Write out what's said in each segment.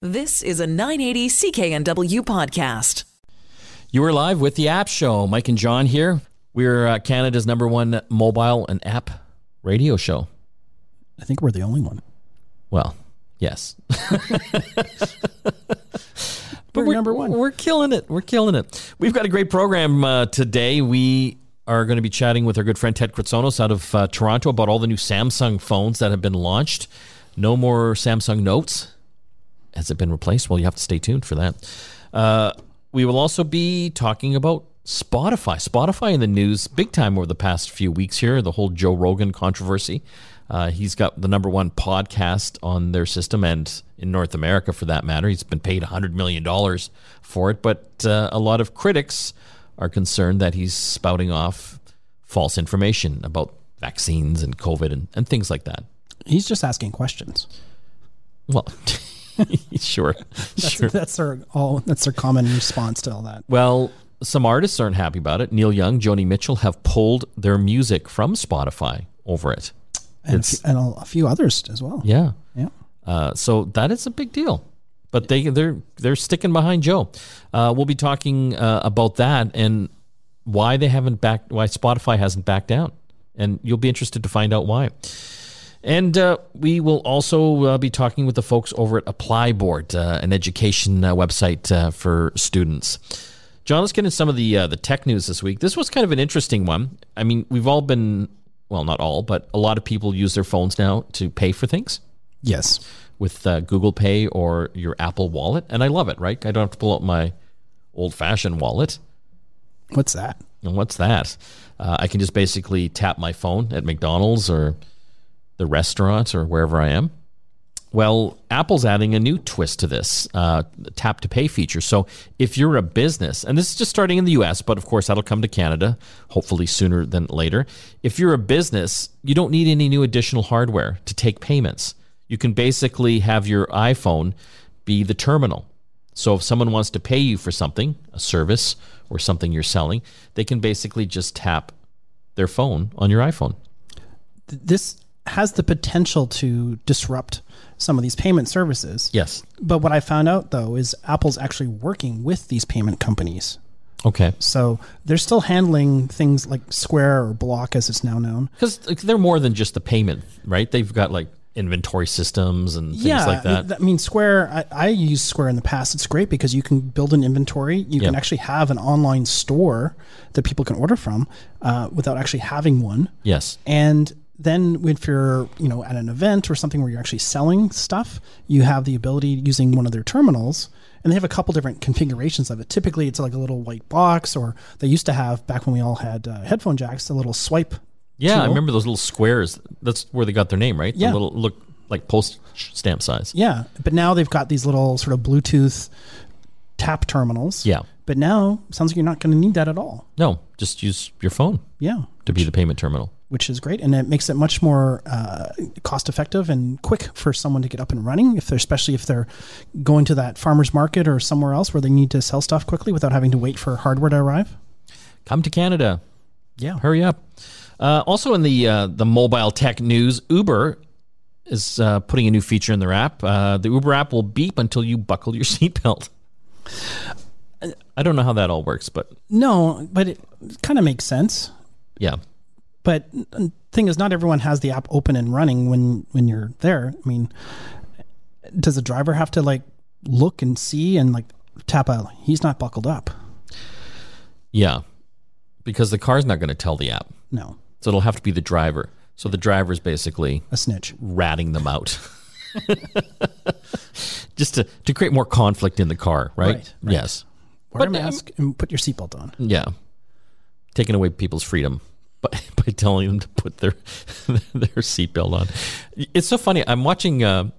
This is a 980 CKNW podcast. You are live with the App Show. Mike and John here. We're uh, Canada's number one mobile and app radio show. I think we're the only one. Well, yes. but We're number one. We're killing it. We're killing it. We've got a great program uh, today. We are going to be chatting with our good friend Ted Kritsonis out of uh, Toronto about all the new Samsung phones that have been launched. No more Samsung Notes. Has it been replaced? Well, you have to stay tuned for that. Uh, we will also be talking about Spotify. Spotify in the news big time over the past few weeks here, the whole Joe Rogan controversy. Uh, he's got the number one podcast on their system and in North America for that matter. He's been paid $100 million for it, but uh, a lot of critics are concerned that he's spouting off false information about vaccines and COVID and, and things like that. He's just asking questions. Well, sure, That's, sure. that's their all. That's their common response to all that. Well, some artists aren't happy about it. Neil Young, Joni Mitchell have pulled their music from Spotify over it. And, a It's- few, and a few others as well. Yeah. Yeah. Uh, so that is a big deal. But they they're they're sticking behind Joe. Uh, we'll be talking uh, about that and why they haven't backed why Spotify hasn't backed down, and you'll be interested to find out why. And uh, we will also uh, be talking with the folks over at ApplyBoard, uh, an education uh, website uh, for students. John, let's get into some of the uh, the tech news this week. This was kind of an interesting one. I mean, we've all been well, not all, but a lot of people use their phones now to pay for things Yes. with uh, Google Pay or your Apple Wallet, and I love it. Right, I don't have to pull out my old-fashioned wallet. What's that? And what's that? Uh, I can just basically tap my phone at McDonald's or the restaurant or wherever I am. Well, Apple's adding a new twist to this uh, tap to pay feature. So if you're a business, and this is just starting in the US, but of course that'll come to Canada, hopefully sooner than later. If you're a business, you don't need any new additional hardware to take payments. You can basically have your iPhone be the terminal. So if someone wants to pay you for something, a service or something you're selling, they can basically just tap their phone on your iPhone. This has the potential to disrupt some of these payment services. Yes. But what I found out though is Apple's actually working with these payment companies. Okay. So they're still handling things like Square or Block, as it's now known. Because they're more than just the payment, right? They've got like inventory systems and things yeah, like that. I mean, Square. I, I used Square in the past. It's great because you can build an inventory. You can actually have an online store that people can order from uh, without actually having one. yes. And then if you're, you know, at an event or something where you're actually selling stuff, you have the ability using one of their terminals. And they have a couple different configurations of it. Typically, it's like a little white box, or they used to have back when we all had uh, headphone jacks, a little swipe. Yeah, I remember those little squares. That's where they got their name, right? Yeah. The little look like post stamp size. Yeah, but now they've got these little sort of Bluetooth tap terminals. Yeah. But now sounds like you're not going to need that at all. No, just use your phone Yeah, to be the payment terminal. Which is great, and it makes it much more uh, cost effective and quick for someone to get up and running. If they're especially if they're going to that farmers market or somewhere else where they need to sell stuff quickly without having to wait for hardware to arrive. Come to Canada. Yeah, Hurry up. Uh, also, in the uh, the mobile tech news, Uber is uh, putting a new feature in their app. Uh, the Uber app will beep until you buckle your seatbelt. I don't know how that all works, but no, but it kind of makes sense. yeah, But the thing is, not everyone has the app open and running when when you're there. I mean, does the driver have to like look and see and like tap out? He's not buckled up. yeah, because the car's not going to tell the app, No, so it'll have to be the driver. So the driver's basically a snitch. ratting them out. Just to, to create more conflict in the car, right? Right, right. Yes. Wear a But, um, mask and put your seatbelt on. Yeah. Taking away people's freedom by, by telling them to put their their seatbelt on. It's so funny. I'm watching uh,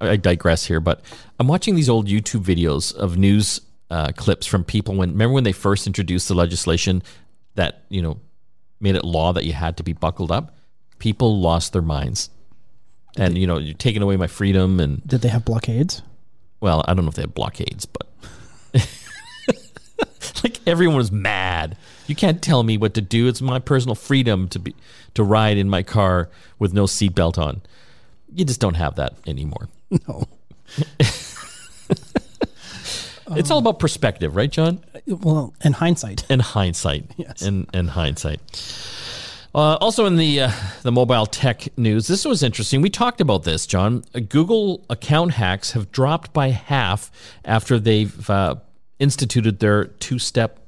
I digress here, but I'm watching these old YouTube videos of news uh, clips from people when remember when they first introduced the legislation that, you know, made it law that you had to be buckled up? People lost their minds. And you know, you're taking away my freedom and Did they have blockades? well, I don't know if they had blockades, but like everyone was mad. You can't tell me what to do. It's my personal freedom to be to ride in my car with no seatbelt on. You just don't have that anymore. No. It's all about perspective, right, John? Well, in hindsight. And hindsight. Yes. And and hindsight. Uh, also, in the uh, the mobile tech news, this was interesting. We talked about this, John. Uh, Google account hacks have dropped by half after they've uh, instituted their two step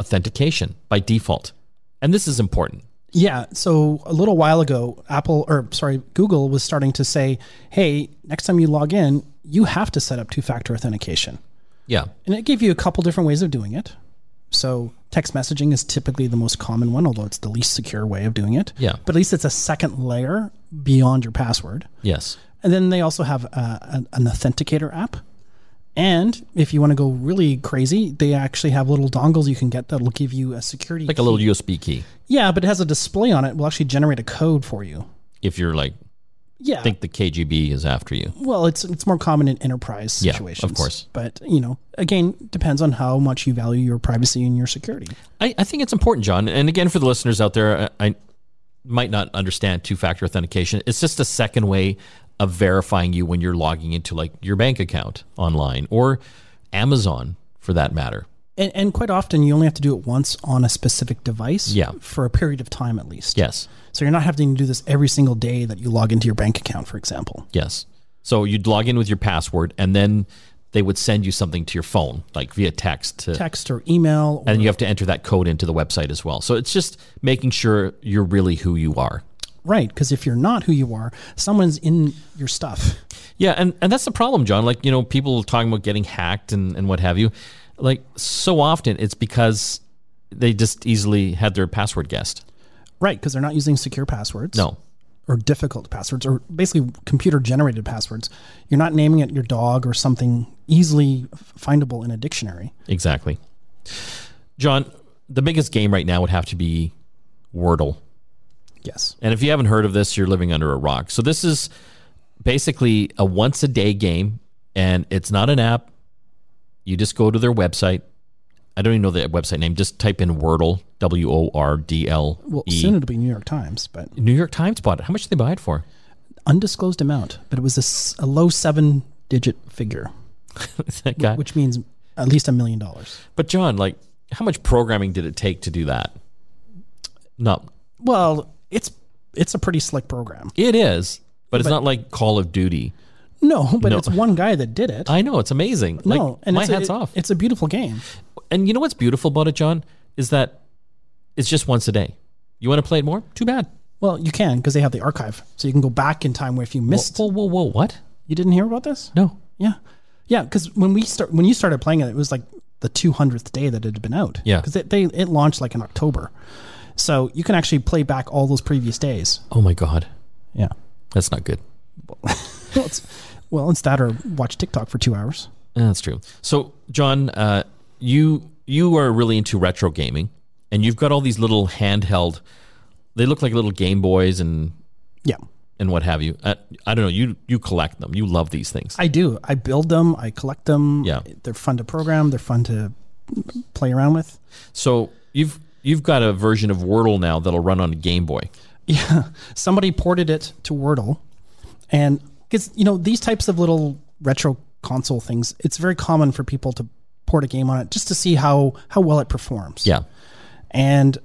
authentication by default, and this is important. Yeah. So a little while ago, Apple or sorry, Google was starting to say, "Hey, next time you log in, you have to set up two-factor authentication." Yeah, And it gave you a couple different ways of doing it. So text messaging is typically the most common one, although it's the least secure way of doing it. Yeah. But at least it's a second layer beyond your password. yes, And then they also have uh, an, an authenticator app. And if you want to go really crazy, they actually have little dongles you can get that'll give you a security like a little USB key. Yeah, but it has a display on it. Will actually generate a code for you. If you're like Yeah. think the KGB is after you. well, it's it's more common in enterprise Yeah, of course. But you know, again, depends on how much you value your privacy and your security. I, I think it's important, John. And again, for the listeners out there, I, I might not understand two factor authentication. It's just a second way of verifying you when you're logging into like your bank account online or Amazon for that matter. And, and quite often, you only have to do it once on a specific device. Yeah. For a period of time at least. Yes. So you're not having to do this every single day that you log into your bank account, for example. Yes. So you'd log in with your password and then they would send you something to your phone, like via text. To, Text or email. Or, and you have to enter that code into the website as well. So it's just making sure you're really who you are. Right. Because if you're not who you are, someone's in your stuff. Yeah, and, and that's the problem, John. Like, you know, people talking about getting hacked and, and what have you. Like, so often it's because they just easily had their password guessed. Right. Because they're not using secure passwords. No. or difficult passwords or basically computer generated passwords. You're not naming it your dog or something easily findable in a dictionary. Exactly. John, the biggest game right now would have to be Wordle. Yes. And if you haven't heard of this, you're living under a rock. So this is basically a once a day game, and it's not an app. You just go to their website. I don't even know the website name. Just type in Wordle, W O R D L Well, soon it'll be New York Times, but New York Times bought it. How much did they buy it for? undisclosed amount. But it was a low seven digit figure, that guy. which means at least a million dollars. But John, like, how much programming did it take to do that? No, Well, it's it's a pretty slick program. it is, but it's not like Call of Duty. No, but No. it's one guy that did it. I know it's amazing. Like, no, and my it's a- hats it- off. It's a beautiful game. And you know what's beautiful about it, John, is that it's just once a day. You want to play it more? Too bad. Well, you can because they have the archive, so you can go back in time where if you missed, Whoa, whoa, whoa! What? you didn't hear about this. No. Yeah, yeah. Because when we start, when you started playing it, it was like the two hundredth day that it had been out. Yeah. because it, they it launched like in October, so you can actually play back all those previous days. Oh my God, Yeah. that's not good. Well, it's, well, it's that or watch TikTok for two hours. Yeah, That's true. So, John, uh, you you are really into retro gaming, and you've got all these little handheld. They look like little Game Boys and Yeah, and what have you. Uh, I don't know. You you collect them. You love these things. I do. I build them. I collect them. Yeah. they're fun to program. They're fun to play around with. So you've you've got a version of Wordle now that'll run on a Game Boy. Yeah, somebody ported it to Wordle, and because you know these types of little retro console things, it's very common for people to port a game on it just to see how how well it performs. Yeah. and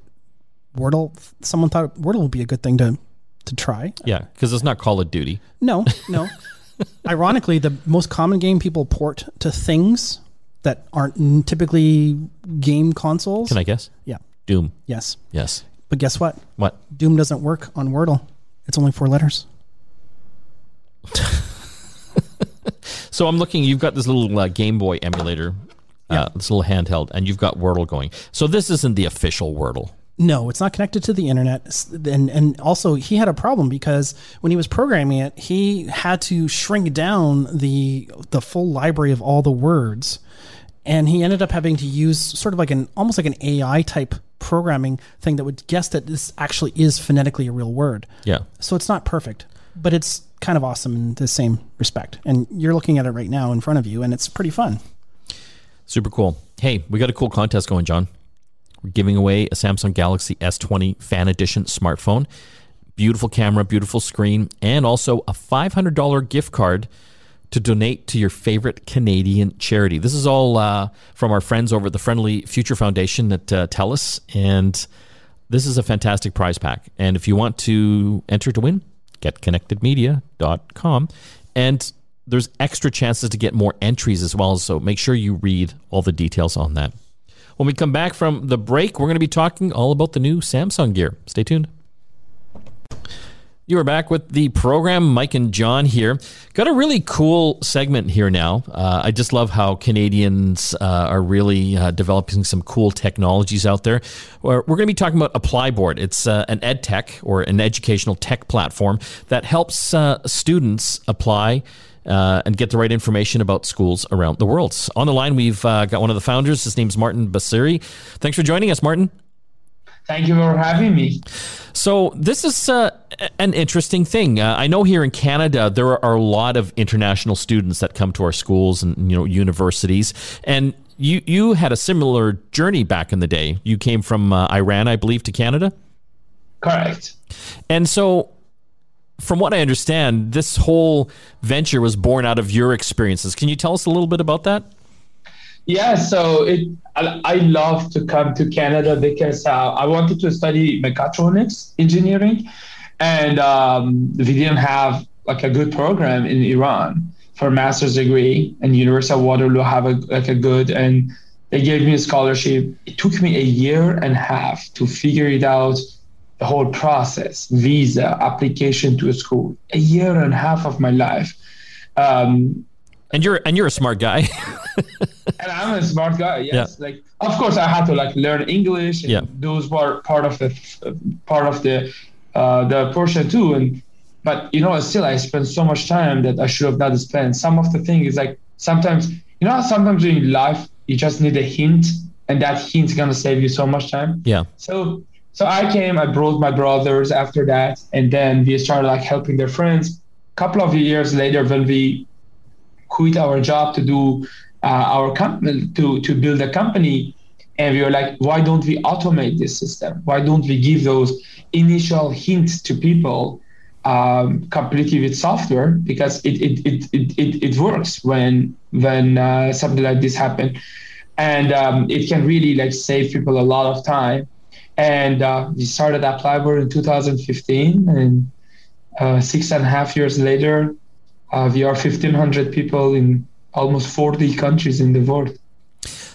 Wordle, someone thought Wordle would be a good thing to to try. Yeah, because it's not Call of Duty. No, no. Ironically, the most common game people port to things that aren't typically game consoles. Can I guess? Yeah. Doom. Yes. Yes. But guess what? What? Doom doesn't work on Wordle. It's only four letters. So I'm looking. You've got this little uh, Game Boy emulator, uh, this little handheld, and you've got Wordle going. So this isn't the official Wordle. No, it's not connected to the internet. And and also he had a problem because when he was programming it, he had to shrink down the the full library of all the words. And he ended up having to use sort of like an almost like an AI type programming thing that would guess that this actually is phonetically a real word. Yeah. So it's not perfect, but it's kind of awesome in the same respect. And you're looking at it right now in front of you, and it's pretty fun. Super cool. Hey, we got a cool contest going, John. We're giving away a Samsung Galaxy S20 Fan Edition smartphone. Beautiful camera, beautiful screen, and also a $500 gift card to donate to your favorite Canadian charity. This is all uh, from our friends over at the Friendly Future Foundation at uh, TELUS. And this is a fantastic prize pack. And if you want to enter to win, getconnectedmedia.com. And there's extra chances to get more entries as well. So make sure you read all the details on that. When we come back from the break, we're going to be talking all about the new Samsung gear. Stay tuned. You are back with the program. Mike and John here. Got a really cool segment here now. Uh, I just love how Canadians uh, are really uh, developing some cool technologies out there. We're, going to be talking about ApplyBoard. It's uh, an ed tech or an educational tech platform that helps uh, students apply uh, and get the right information about schools around the world. On the line, we've uh, got one of the founders. His name's Martin Basiri. Thanks for joining us, Martin. Thank you for having me. So this is uh, an interesting thing. Uh, I know here in Canada there are a lot of international students that come to our schools and you know universities, and you you had a similar journey back in the day. You came from uh, Iran, I believe, to Canada. Correct. And so from what I understand, this whole venture was born out of your experiences. Can you tell us a little bit about that? Yeah, so it I, love to come to Canada because uh, I wanted to study mechatronics engineering, and um, we didn't have like a good program in Iran for master's degree, and University of Waterloo have a like a good and they gave me a scholarship. It took me a year and a half to figure it out the whole process, visa, application to a school, a year and a half of my life. Um, and you're and you're a smart guy. and I'm a smart guy. Yes, yeah. like of course I had to like learn English. yeah, those were part of the part of the uh, the portion too. And but you know, still I spent so much time that I should have not spent. Some of the thing is like sometimes you know sometimes in life you just need a hint, and that hint's gonna save you so much time. Yeah. So so I came, I brought my brothers after that, and then we started like helping their friends. A couple of years later, when we quit our job to do uh, our company to to build a company, and we were like, why don't we automate this system? Why don't we give those initial hints to people um, completely with software? Because it it, it, it, it, it works when when uh, something like this happen and um, it can really like save people a lot of time. And uh, we started ApplyBoard in 2015, and uh, six and a half years later, uh, we are 1,500 people in almost 40 countries in the world.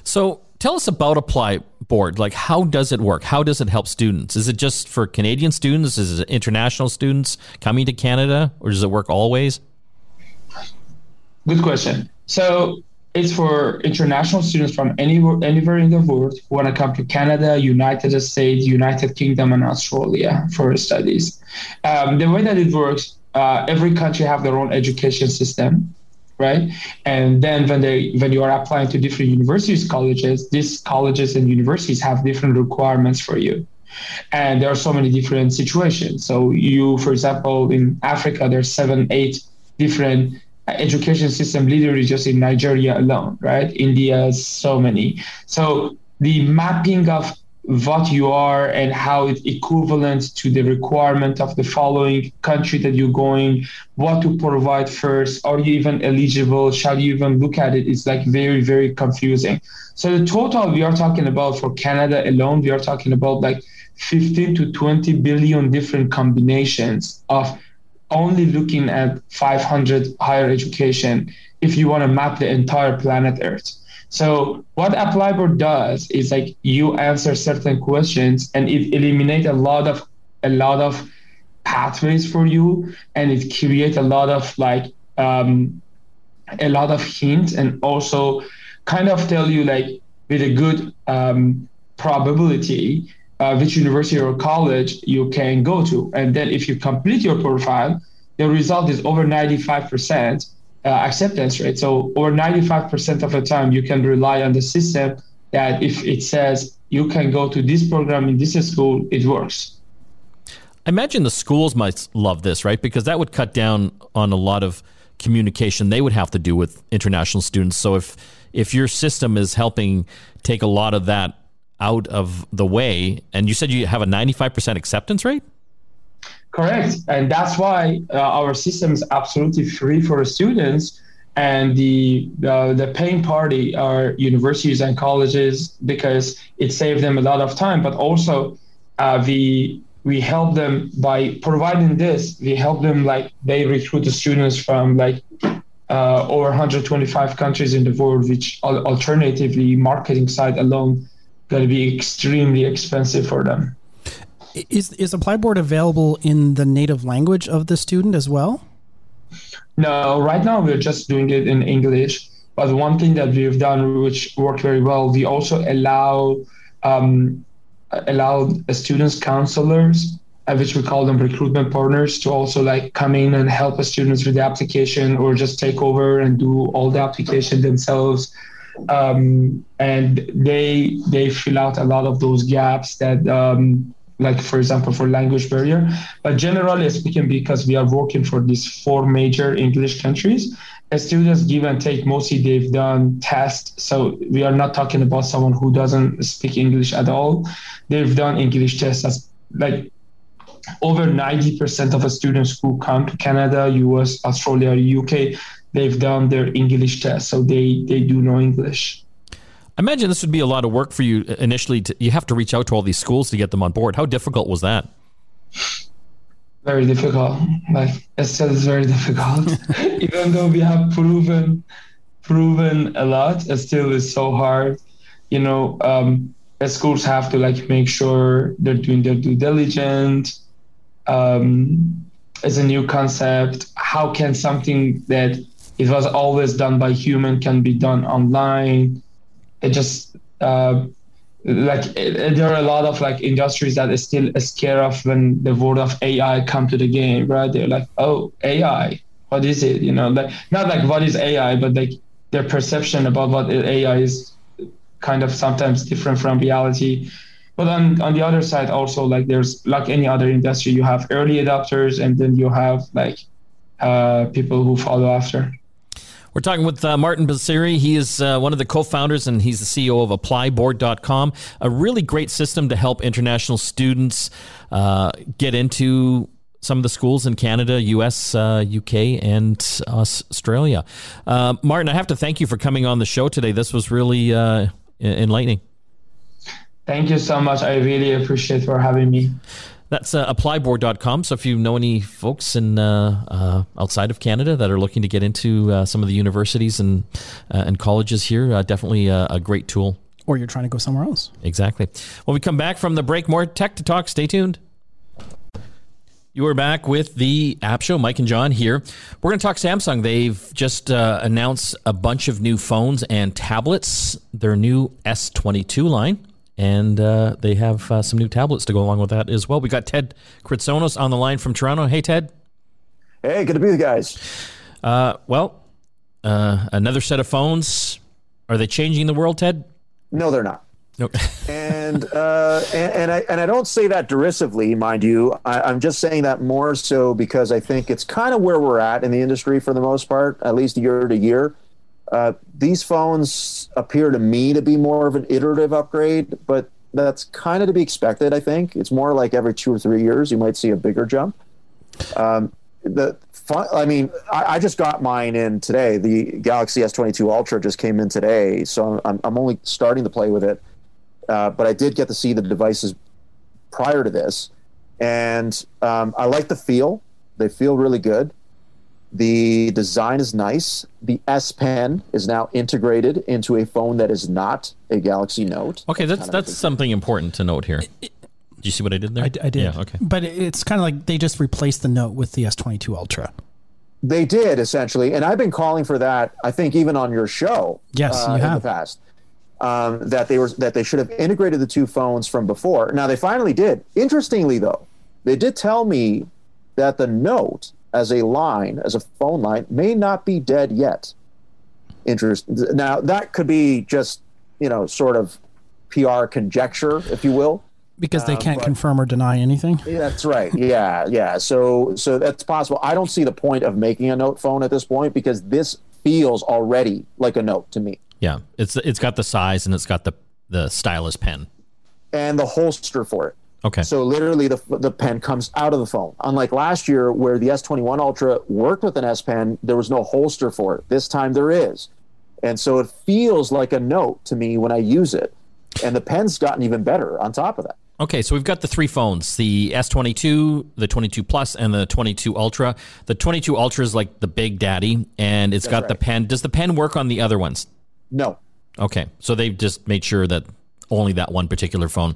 So tell us about Apply Board. Like, how does it work? How does it help students? Is it just for Canadian students? Is it international students coming to Canada, or does it work always? Good question. So it's for international students from anywhere anywhere in the world who want to come to Canada, United States, United Kingdom, and Australia for studies. Um, the way that it works, uh, every country have their own education system, right? And then when they when you are applying to different universities, colleges, these colleges and universities have different requirements for you. And there are so many different situations. So you, for example, in Africa, there's seven, eight different education system literally just in Nigeria alone, right? India, so many. So the mapping of what you are and how it's equivalent to the requirement of the following country that you're going, what to provide first, are you even eligible? Shall you even look at it? It's like very, very confusing. So the total we are talking about for Canada alone, we are talking about like 15 to 20 billion different combinations of only looking at 500 higher education if you want to map the entire planet Earth. So what ApplyBoard does is like you answer certain questions and it eliminates a lot of a lot of pathways for you and it creates a lot of like um, a lot of hints and also kind of tell you like with a good um, probability uh, which university or college you can go to. And then if you complete your profile, the result is over 95% uh, acceptance rate. So over 95% of the time, you can rely on the system that if it says you can go to this program in this school, it works. I imagine the schools might love this, right? Because that would cut down on a lot of communication they would have to do with international students. So if if your system is helping take a lot of that out of the way. And you said you have a 95% acceptance rate? Correct. And that's why uh, our system is absolutely free for students. and the uh, the paying party are universities and colleges because it saved them a lot of time, but also uh, we we help them by providing this. We help them like they recruit the students from like uh, over 125 countries in the world, which alternatively marketing side alone going to be extremely expensive for them. Is is Applyboard available in the native language of the student as well? No, right now we're just doing it in English. But one thing that we've done, which worked very well, we also allow um, allow students counselors uh, which we call them recruitment partners to also like come in and help students with the application or just take over and do all the application themselves um, and they they fill out a lot of those gaps that um, like for example for language barrier. But generally speaking because we are working for these four major english countries uh, students give and take mostly they've done tests. So we are not talking about someone who doesn't speak english at all. They've done english tests as like over 90% of the students who come to Canada, US, Australia, UK, they've done their English test, so they they do know English. I imagine this would be a lot of work for you initially. To, you have to reach out to all these schools to get them on board. How difficult was that? Very difficult. Like Estelle is very difficult. Even though we have proven proven a lot, it still is so hard. You know, um, schools have to like make sure they're doing their due diligence um, is a new concept. How can something that it was always done by human can be done online? It just uh, like it, there are a lot of like industries that is still scared of when the word of AI come to the game, right? They're like, oh, AI, what is it? You know, like not like what is AI, but like their perception about what AI is kind of sometimes different from reality. But on, on the other side, also like there's like any other industry, you have early adopters and then you have like uh, people who follow after. We're talking with uh, Martin Basiri. He is uh, one of the co founders and he's the CEO of ApplyBoard.com, a really great system to help international students uh, get into some of the schools in Canada, US, UK, uh, and Australia. Uh, Martin, I have to thank you for coming on the show today. This was really uh, enlightening. Thank you so much. I really appreciate for having me. That's uh, applyboard.com. So if you know any folks in uh, uh, outside of Canada that are looking to get into uh, some of the universities and uh, and colleges here, uh, definitely a, a, great tool. Or you're trying to go somewhere else. Exactly. When we come back from the break, more tech to talk. Stay tuned. You are back with the App Show. Mike and John here. We're going to talk Samsung. They've just announced a bunch of new phones and tablets. Their new S22 line and uh, they have uh, some new tablets to go along with that as well. We got Ted Kritsonis on the line from Toronto. Hey, Ted. Hey, good to be with you guys. Uh, well, uh, another set of phones. Are they changing the world, Ted? No, they're not. Nope. and, uh, and, and I and I don't say that derisively, mind you. I, am just saying that more so because I think it's kind of where we're at in the industry for the most part, at least year to year. Uh, these phones appear to me to be more of an iterative upgrade, but that's kind of to be expected. I think it's more like every two or three years you might see a bigger jump. Um, the fun, I mean, I, I, just got mine in today. The Galaxy S22 Ultra just came in today, so I'm, I'm only starting to play with it. Uh, but I did get to see the devices prior to this, and um, I like the feel. They feel really good. The design is nice. The S Pen is now integrated into a phone that is not a Galaxy Note. Okay, that's that's, that's something important to note here. Do you see what I did there? I, I did. Yeah, okay. But it's kind of like they just replaced the Note with the S22 Ultra. They did essentially, and I've been calling for that. I think even on your show, yes, uh, you have. in the past, um, that they were that they should have integrated the two phones from before. Now they finally did. Interestingly, though, they did tell me that the Note as a line, as a phone line, may not be dead yet. Interest now that could be just you know sort of PR conjecture, if you will, because they uh, can't uh, but, confirm or deny anything. Yeah, that's right. Yeah, yeah. So so that's possible. I don't see the point of making a note phone at this point because this feels already like a note to me. Yeah, it's it's got the size and it's got the the stylus pen and the holster for it Okay. So literally, the the pen comes out of the phone. Unlike last year, where the S21 Ultra worked with an S Pen, there was no holster for it. This time there is, and so it feels like a note to me when I use it. And the pen's gotten even better on top of that. Okay, so we've got the three phones: the S22, the 22 Plus, and the 22 Ultra. The 22 Ultra is like the big daddy, and it's got the pen. Does the pen work on the other ones? No, Okay, so they've just made sure that only that one particular phone.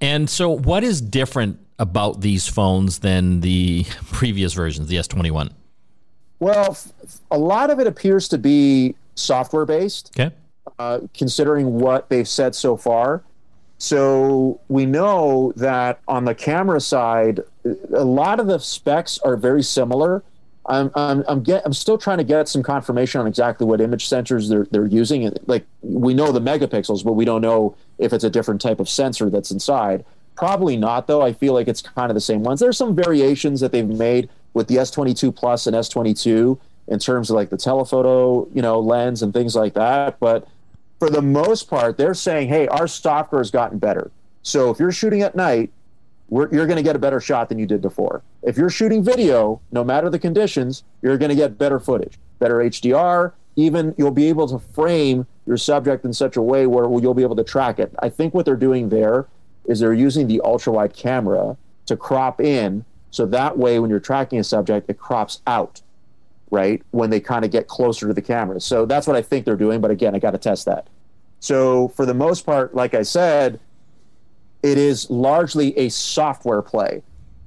And so, what is different about these phones than the previous versions, the S21? well, a lot of it appears to be software based. Okay. uh, considering what they've said so far. So we know that on the camera side, a lot of the specs are very similar. I'm I'm I'm, get, I'm still trying to get some confirmation on exactly what image sensors they're they're using. Like we know the megapixels, but we don't know if it's a different type of sensor that's inside. Probably not, though. I feel like it's kind of the same ones. There's some variations that they've made with the S22 Plus and S22 in terms of like the telephoto, you know, lens and things like that. But for the most part, they're saying, hey, our software has gotten better. So if you're shooting at night, you're going to get a better shot than you did before. If you're shooting video, no matter the conditions, you're going to get better footage, better HDR. Even you'll be able to frame your subject in such a way where you'll be able to track it. I think what they're doing there is they're using the ultra wide camera to crop in. So that way, when you're tracking a subject, it crops out, right? When they kind of get closer to the camera. So that's what I think they're doing. But again, I got to test that. So for the most part, like I said, it is largely a software play.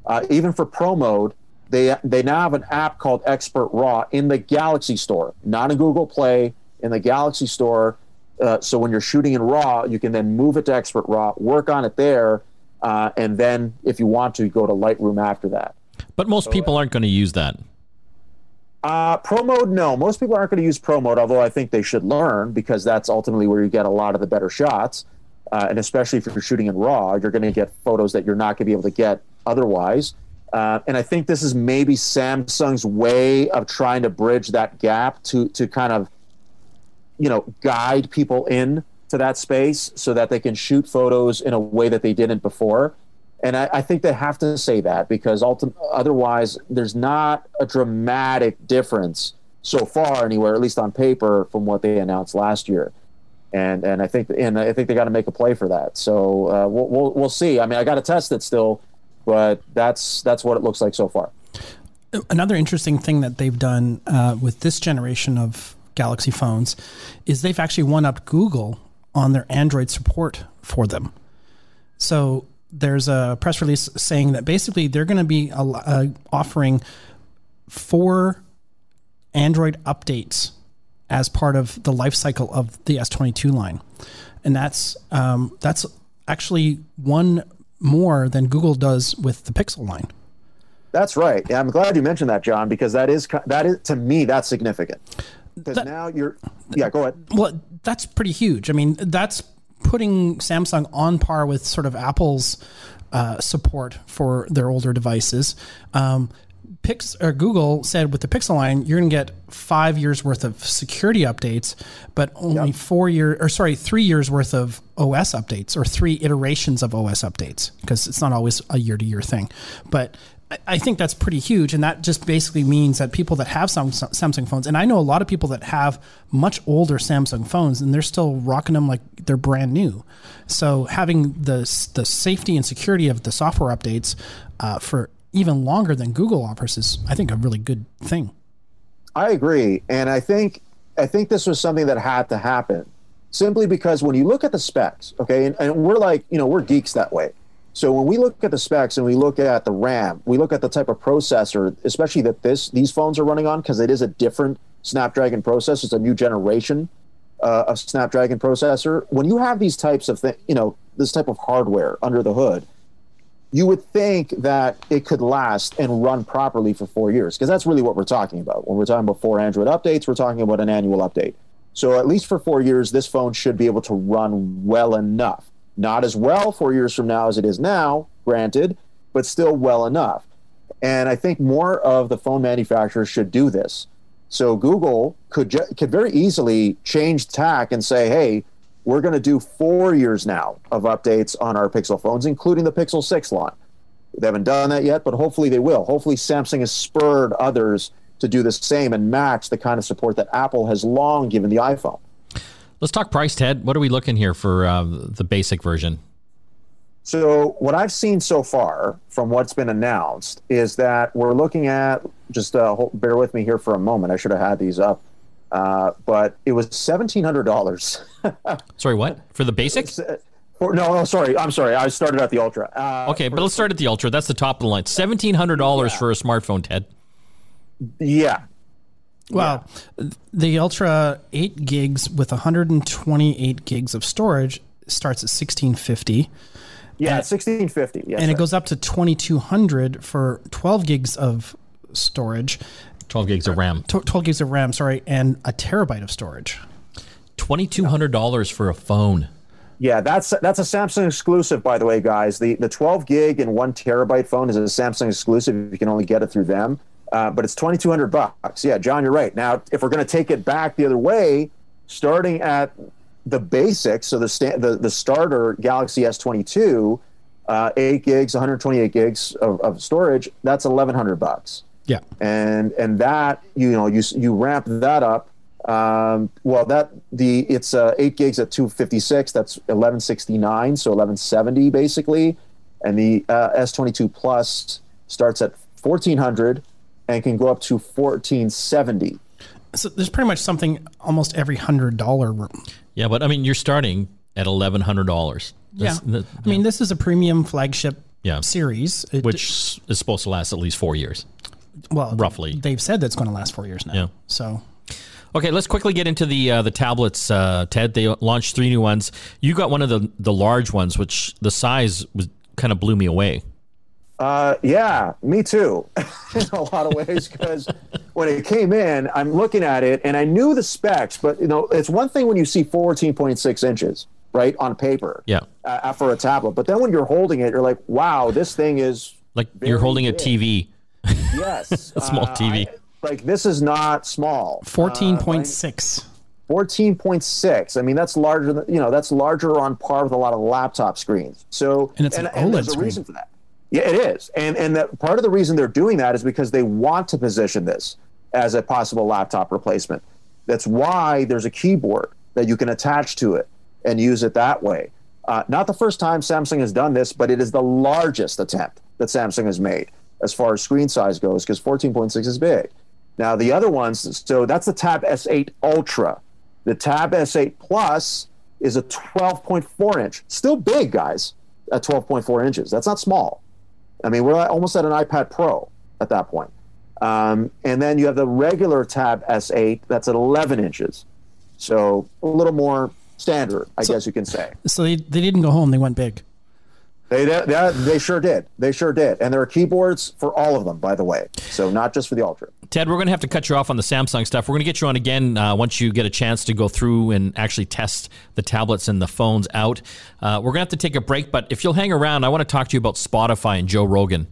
Uh, even for Pro Mode, they they now have an app called Expert Raw in the Galaxy Store, not in Google Play, in the Galaxy Store. Uh, so when you're shooting in RAW, you can then move it to Expert Raw, work on it there, uh, and then if you want to, go to Lightroom after that. But most people aren't going to use that. Uh, pro mode, no. Most people aren't going to use pro mode, although I think they should learn because that's ultimately where you get a lot of the better shots. Uh, and especially if you're shooting in RAW, you're going to get photos that you're not going to be able to get otherwise. Uh, and I think this is maybe Samsung's way of trying to bridge that gap to to kind of, you know, guide people in to that space so that they can shoot photos in a way that they didn't before. And I, I think they have to say that because ultim- otherwise, there's not a dramatic difference so far, anywhere, at least on paper, from what they announced last year. And and I think and I think they got to make a play for that. So uh, we'll, we'll we'll see. I mean, I got to test it still, but that's that's what it looks like so far. Another interesting thing that they've done uh, with this generation of Galaxy phones is they've actually one up Google on their Android support for them. So there's a press release saying that basically they're going to be uh, offering four Android updates as part of the life cycle of the S22 line, and that's um, that's actually one more than Google does with the Pixel line. That's right. Yeah, I'm glad you mentioned that, John, because that is that is to me that's significant. Because now you're yeah, go ahead. Well, that's pretty huge. I mean, that's putting Samsung on par with sort of Apple's uh, support for their older devices. Um, Pix or Google said with the Pixel line, you're going to get five years worth of security updates, but only Yep. four year or sorry, three years worth of OS updates or three iterations of OS updates because it's not always a year to year thing. But I- think that's pretty huge, and that just basically means that people that have Sam- Samsung phones, and I know a lot of people that have much older Samsung phones, and they're still rocking them like they're brand new. So having the the safety and security of the software updates uh, for even longer than Google offers is, I think, a really good thing. I agree, and I think I think this was something that had to happen, simply because when you look at the specs, okay, and, and we're like, you know, we're geeks that way. So when we look at the specs and we look at the RAM, we look at the type of processor, especially that this these phones are running on, because it is a different Snapdragon processor. It's a new generation uh, of Snapdragon processor. When you have these types of things, you know, this type of hardware under the hood, you would think that it could last and run properly for four years because that's really what we're talking about. When we're talking about four Android updates, we're talking about an annual update. So at least for four years, this phone should be able to run well enough. Not as well four years from now as it is now, granted, but still well enough. And I think more of the phone manufacturers should do this. So Google could ju- could very easily change tack and say, "Hey, we're going to do four years now of updates on our Pixel phones, including the Pixel 6 line. They haven't done that yet, but hopefully they will. Hopefully, Samsung has spurred others to do the same and match the kind of support that Apple has long given the iPhone. Let's talk price, Ted. What are we looking here for uh, the basic version? So, what I've seen so far from what's been announced is that we're looking at just uh, bear with me here for a moment. I should have had these up, uh, but it was seventeen hundred dollars. sorry, what for the basic? For, no, no, sorry. I'm sorry. I started at the Ultra. Uh, okay, but let's start at the Ultra. That's the top of the line. Seventeen hundred dollars yeah. for a smartphone, Ted. Yeah. Well, yeah. the Ultra 8 gigs with 128 gigs of storage starts at 1650. Yeah, and, 1650. Yes, and right. it goes up to 2200 for 12 gigs of storage. 12 gigs of RAM. 12 gigs of RAM, sorry, and a terabyte of storage. $2200 for a phone. Yeah, that's that's a Samsung exclusive, by the way, guys. The the 12 gig and one terabyte phone is a Samsung exclusive. You can only get it through them, uh, but it's 2,200 bucks. Yeah, John, you're right. Now, if we're going to take it back the other way, starting at the basics, so the sta- the, the starter Galaxy S22, uh, eight gigs, 128 gigs of, of storage, that's 1,100 bucks. Yeah, and and that you know you you ramp that up. Um, well, that the it's uh, eight gigs at 256. That's 1169, so 1170 basically, and the uh, S22 Plus starts at 1400 and can go up to 1470. So there's pretty much something almost every hundred dollar room. yeah, but I mean, you're starting at eleven hundred dollars. Yeah, yeah, I mean, this is a premium flagship yeah. series, it, which is supposed to last at least four years. Well, roughly, they've said that's going to last four years now. Yeah. So. Okay, let's quickly get into the uh, the tablets, uh, Ted. They launched three new ones. You got one of the the large ones, which the size was kind of blew me away. Uh, yeah, me too, in a lot of ways. Because when it came in, I'm looking at it and I knew the specs, but you know, it's one thing when you see 14.6 inches, right, on paper, yeah, uh, for a tablet. But then when you're holding it, you're like, wow, this thing is like you're holding big. a TV. Yes, a small uh, TV. I, like this is not small. 14.6. 14.6. I mean, that's larger than, you know, that's larger on par with a lot of laptop screens. So, and it's and, an OLED and there's screen. a reason for that. Yeah, it is, and and that part of the reason they're doing that is because they want to position this as a possible laptop replacement. That's why there's a keyboard that you can attach to it and use it that way. Uh, not the first time Samsung has done this, but it is the largest attempt that Samsung has made as far as screen size goes, because 14.6 is big. Now the other ones, so that's the Tab S8 Ultra. The Tab S8 Plus is a 12.4 inch, still big, guys, at 12.4 inches. That's not small. I mean, we're almost at an iPad Pro at that point. Um, and then you have the regular Tab S8 that's at 11 inches. So a little more standard, I so, guess you can say. So they, they didn't go home, they went big. They, they, they sure did. They sure did. And there are keyboards for all of them, by the way. So not just for the Ultra. Ted, we're going to have to cut you off on the Samsung stuff. We're going to get you on again uh, once you get a chance to go through and actually test the tablets and the phones out. Uh, we're going to have to take a break, but if you'll hang around, I want to talk to you about Spotify and Joe Rogan.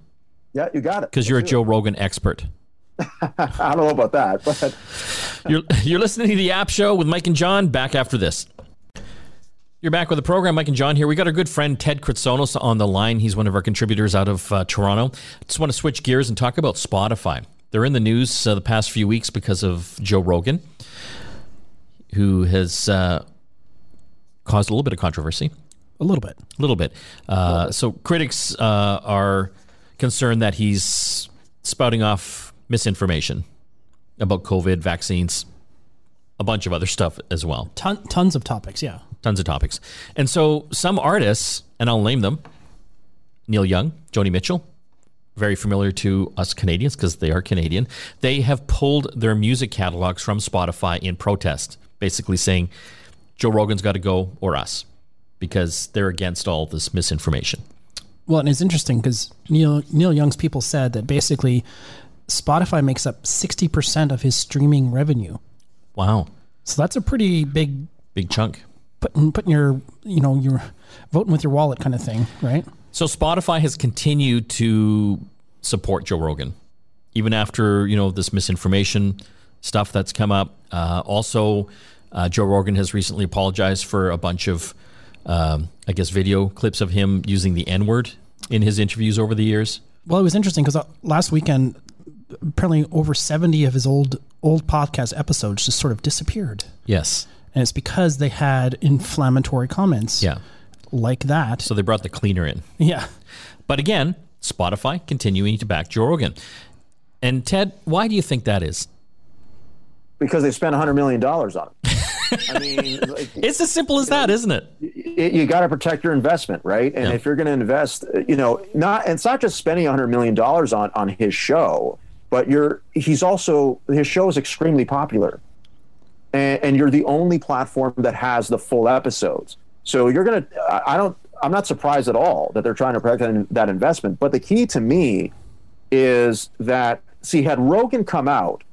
Yeah, you got it. Because you're a Joe Rogan expert. I don't know about that, but you're you're listening to the App Show with Mike and John. Back after this. You're back with the program, Mike and John here. We got our good friend Ted Kritsonis on the line. He's one of our contributors out of uh, Toronto. Just want to switch gears and talk about Spotify. They're in the news uh, the past few weeks because of Joe Rogan, who has uh, caused a little bit of controversy. A little bit. A little bit. Uh, so critics uh, are concerned that he's spouting off misinformation about COVID, vaccines, a bunch of other stuff as well. Ton, tons of topics, yeah tons of topics. And so some artists, and I'll name them Neil Young, Joni Mitchell, very familiar to us Canadians because they are Canadian. They have pulled their music catalogs from Spotify in protest, basically saying Joe Rogan's got to go or us because they're against all this misinformation. Well, and it's interesting because Neil Neil Young's people said that basically Spotify makes up sixty percent of his streaming revenue. Wow! So that's a pretty big big chunk putting putting your you know your voting with your wallet kind of thing, right? So Spotify has continued to support Joe Rogan, even after you know this misinformation stuff that's come up. Uh, also, Uh, Joe Rogan has recently apologized for a bunch of, um, I guess, video clips of him using the N word in his interviews over the years. Well, it was interesting because last weekend, apparently over 70 of his old old podcast episodes just sort of disappeared. Yes. And it's because they had inflammatory comments. Yeah. Like that. So they brought the cleaner in. Yeah. But again, Spotify continuing to back Joe Rogan. And Ted, why do you think that is? Because they spent $100 million on it. I mean, like, it's as simple as that, isn't it? You, you got to protect your investment, right? And Yeah. if you're going to invest, you know, not and it's not just spending $100 million on on his show, but you're he's also his show is extremely popular, and, and you're the only platform that has the full episodes. So you're gonna. I don't. I'm not surprised at all that they're trying to protect that investment. But the key to me is that see, had Rogan come out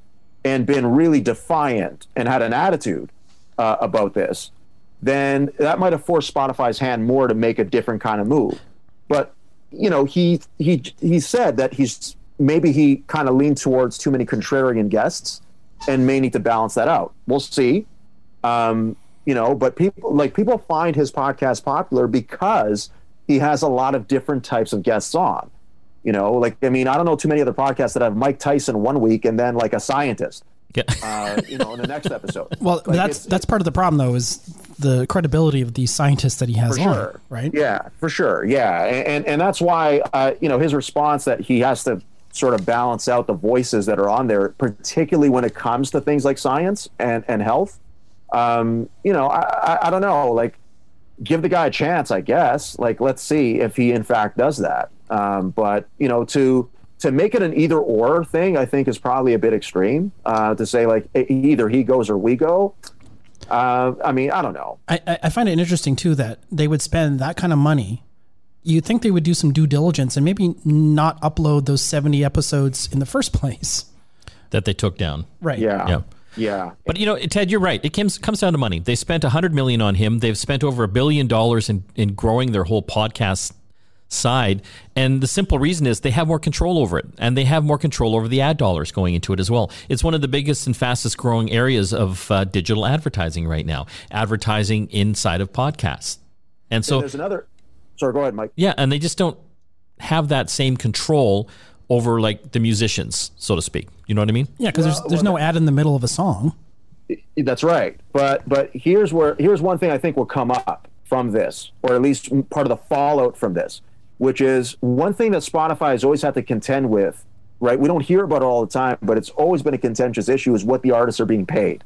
and been really defiant and had an attitude uh, about this, then that might have forced Spotify's hand more to make a different kind of move. But you know, he he he said that he's maybe he kind of leaned towards too many contrarian guests and may need to balance that out. We'll see. Um, you know, but people like people find his podcast popular because he has a lot of different types of guests on. You know, like I mean, I don't know too many other podcasts that have Mike Tyson one week and then like a scientist, Yeah. uh, you know, in the next episode. Well, Like, that's that's part of the problem, though, is the credibility of the scientists that he has for on, sure right? yeah for sure yeah and and, and that's why uh, you know his response that he has to sort of balance out the voices that are on there particularly when it comes to things like science and and health. Um, you know I, I i don't know like give the guy a chance i guess. Like let's see if he in fact does that. Um, but you know to to make it an either or thing i think is probably a bit extreme uh, to say like either he goes or we go. Uh, i mean i don't know. I- I find it interesting too that they would spend that kind of money. You'd think they would do some due diligence and maybe not upload those 70 episodes in the first place. that they took down. Right. yeah Yeah. yeah But you know, Ted, you're right. It comes comes down to money. They spent 100 million on him. They've spent over a billion dollars in in growing their whole podcast side, and the simple reason is they have more control over it, and they have more control over the ad dollars going into it as well. It's one of the biggest and fastest growing areas of uh, digital advertising right now. Advertising inside of podcasts, and so there's another. Sorry, go ahead, Mike. yeah, and they just don't have that same control over like the musicians, so to speak. You know what I mean? Yeah, because there's there's no ad in the middle of a song. That's right. But but here's where here's one thing I think will come up from this, or at least part of the fallout from this, which is one thing that Spotify has always had to contend with. Right, we don't hear about it all the time, but it's always been a contentious issue: is what the artists are being paid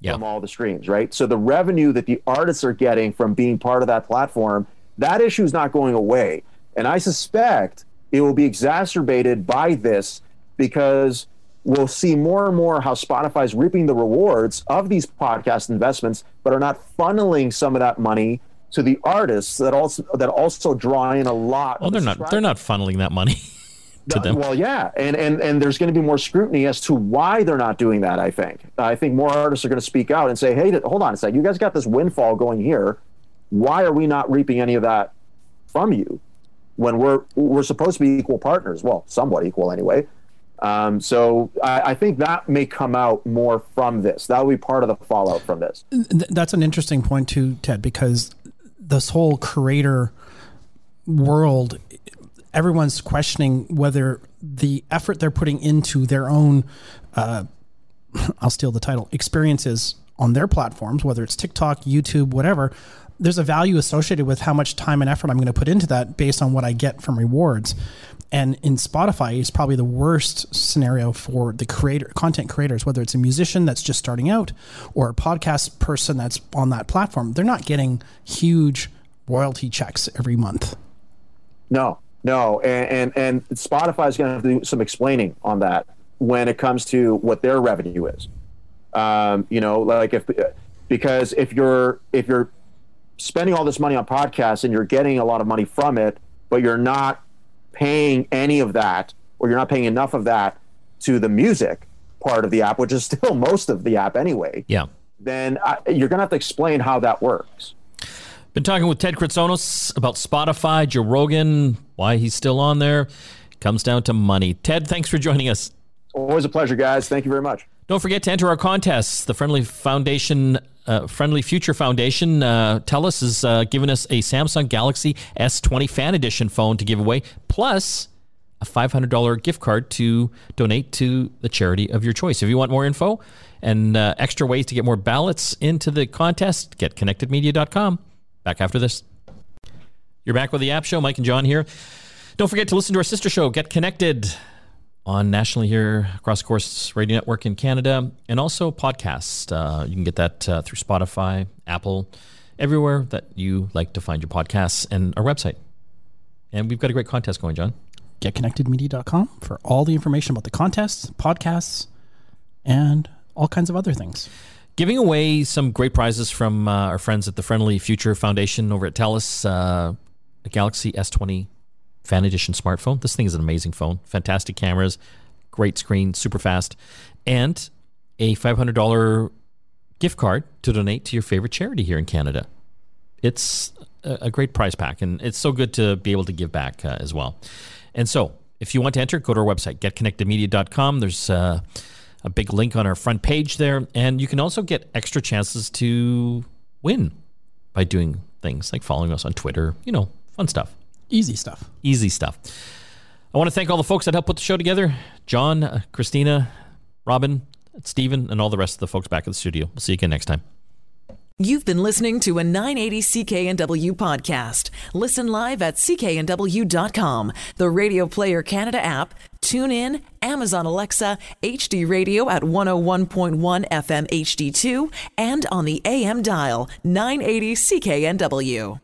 Yeah. from all the streams. Right, so the revenue that the artists are getting from being part of that platform, that issue is not going away, and I suspect it will be exacerbated by this because we'll see more and more how Spotify's reaping the rewards of these podcast investments, but are not funneling some of that money to the artists that also that also draw in a lot. Well, they're the not. They're not funneling that money to them. Well, yeah, and and and there's going to be more scrutiny as to why they're not doing that. I think. I think more artists are going to speak out and say, "Hey, hold on a sec, You guys got this windfall going here. Why are we not reaping any of that from you when we're we're supposed to be equal partners? Well, somewhat equal anyway." Um, so I, I think that may come out more from this. That will be part of the fallout from this. That's an interesting point too, Ted, because this whole creator world, everyone's questioning whether the effort they're putting into their own, uh, I'll steal the title, experiences on their platforms, whether it's TikTok, YouTube, whatever. There's a value associated with how much time and effort I'm going to put into that based on what I get from rewards. And in Spotify, it's probably the worst scenario for the creator, content creators, whether it's a musician that's just starting out or a podcast person that's on that platform. They're not getting huge royalty checks every month. No, no, and and, and Spotify is going to have to do some explaining on that when it comes to what their revenue is. Um, you know, like if because if you're if you're spending all this money on podcasts and you're getting a lot of money from it, but you're not paying any of that, or you're not paying enough of that to the music part of the app, which is still most of the app anyway, Yeah. then I, you're going to have to explain how that works. Been talking with Ted Kritsonis about Spotify, Joe Rogan, why he's still on there. Comes down to money. Ted, thanks for joining us. Always a pleasure, guys. Thank you very much. Don't forget to enter our contests. The Friendly Foundation, uh, Friendly Future Foundation, uh, TELUS is uh, giving us a Samsung Galaxy S20 Fan Edition phone to give away, plus a $500 gift card to donate to the charity of your choice. If you want more info and uh, extra ways to get more ballots into the contest, get connectedmedia.com. Back after this. You're back with the App Show. Mike and John here. Don't forget to listen to our sister show, Get Connected on nationally here across Corus radio network in Canada and also podcasts. Uh, you can get that uh, through Spotify, Apple, everywhere that you like to find your podcasts and our website. And we've got a great contest going, John. GetConnectedMedia.com for all the information about the contests, podcasts, and all kinds of other things. Giving away some great prizes from uh, our friends at the Friendly Future Foundation over at TELUS, uh, a Galaxy S20 Fan Edition smartphone. This thing is an amazing phone. Fantastic cameras, great screen, super fast, and a $500 gift card to donate to your favorite charity here in Canada. It's a great prize pack, and it's so good to be able to give back uh, as well. And so, if you want to enter, go to our website, getconnectedmedia.com. There's uh, a big link on our front page there, and you can also get extra chances to win by doing things like following us on Twitter, you know, fun stuff. Easy stuff. Easy stuff. I want to thank all the folks that helped put the show together John, uh, Christina, Robin, Stephen, and all the rest of the folks back at the studio. We'll see you again next time. You've been listening to a 980 CKNW podcast. Listen live at cknw.com, the Radio Player Canada app, tune in, Amazon Alexa, HD Radio at 101.1 FM HD2, and on the AM dial 980 CKNW.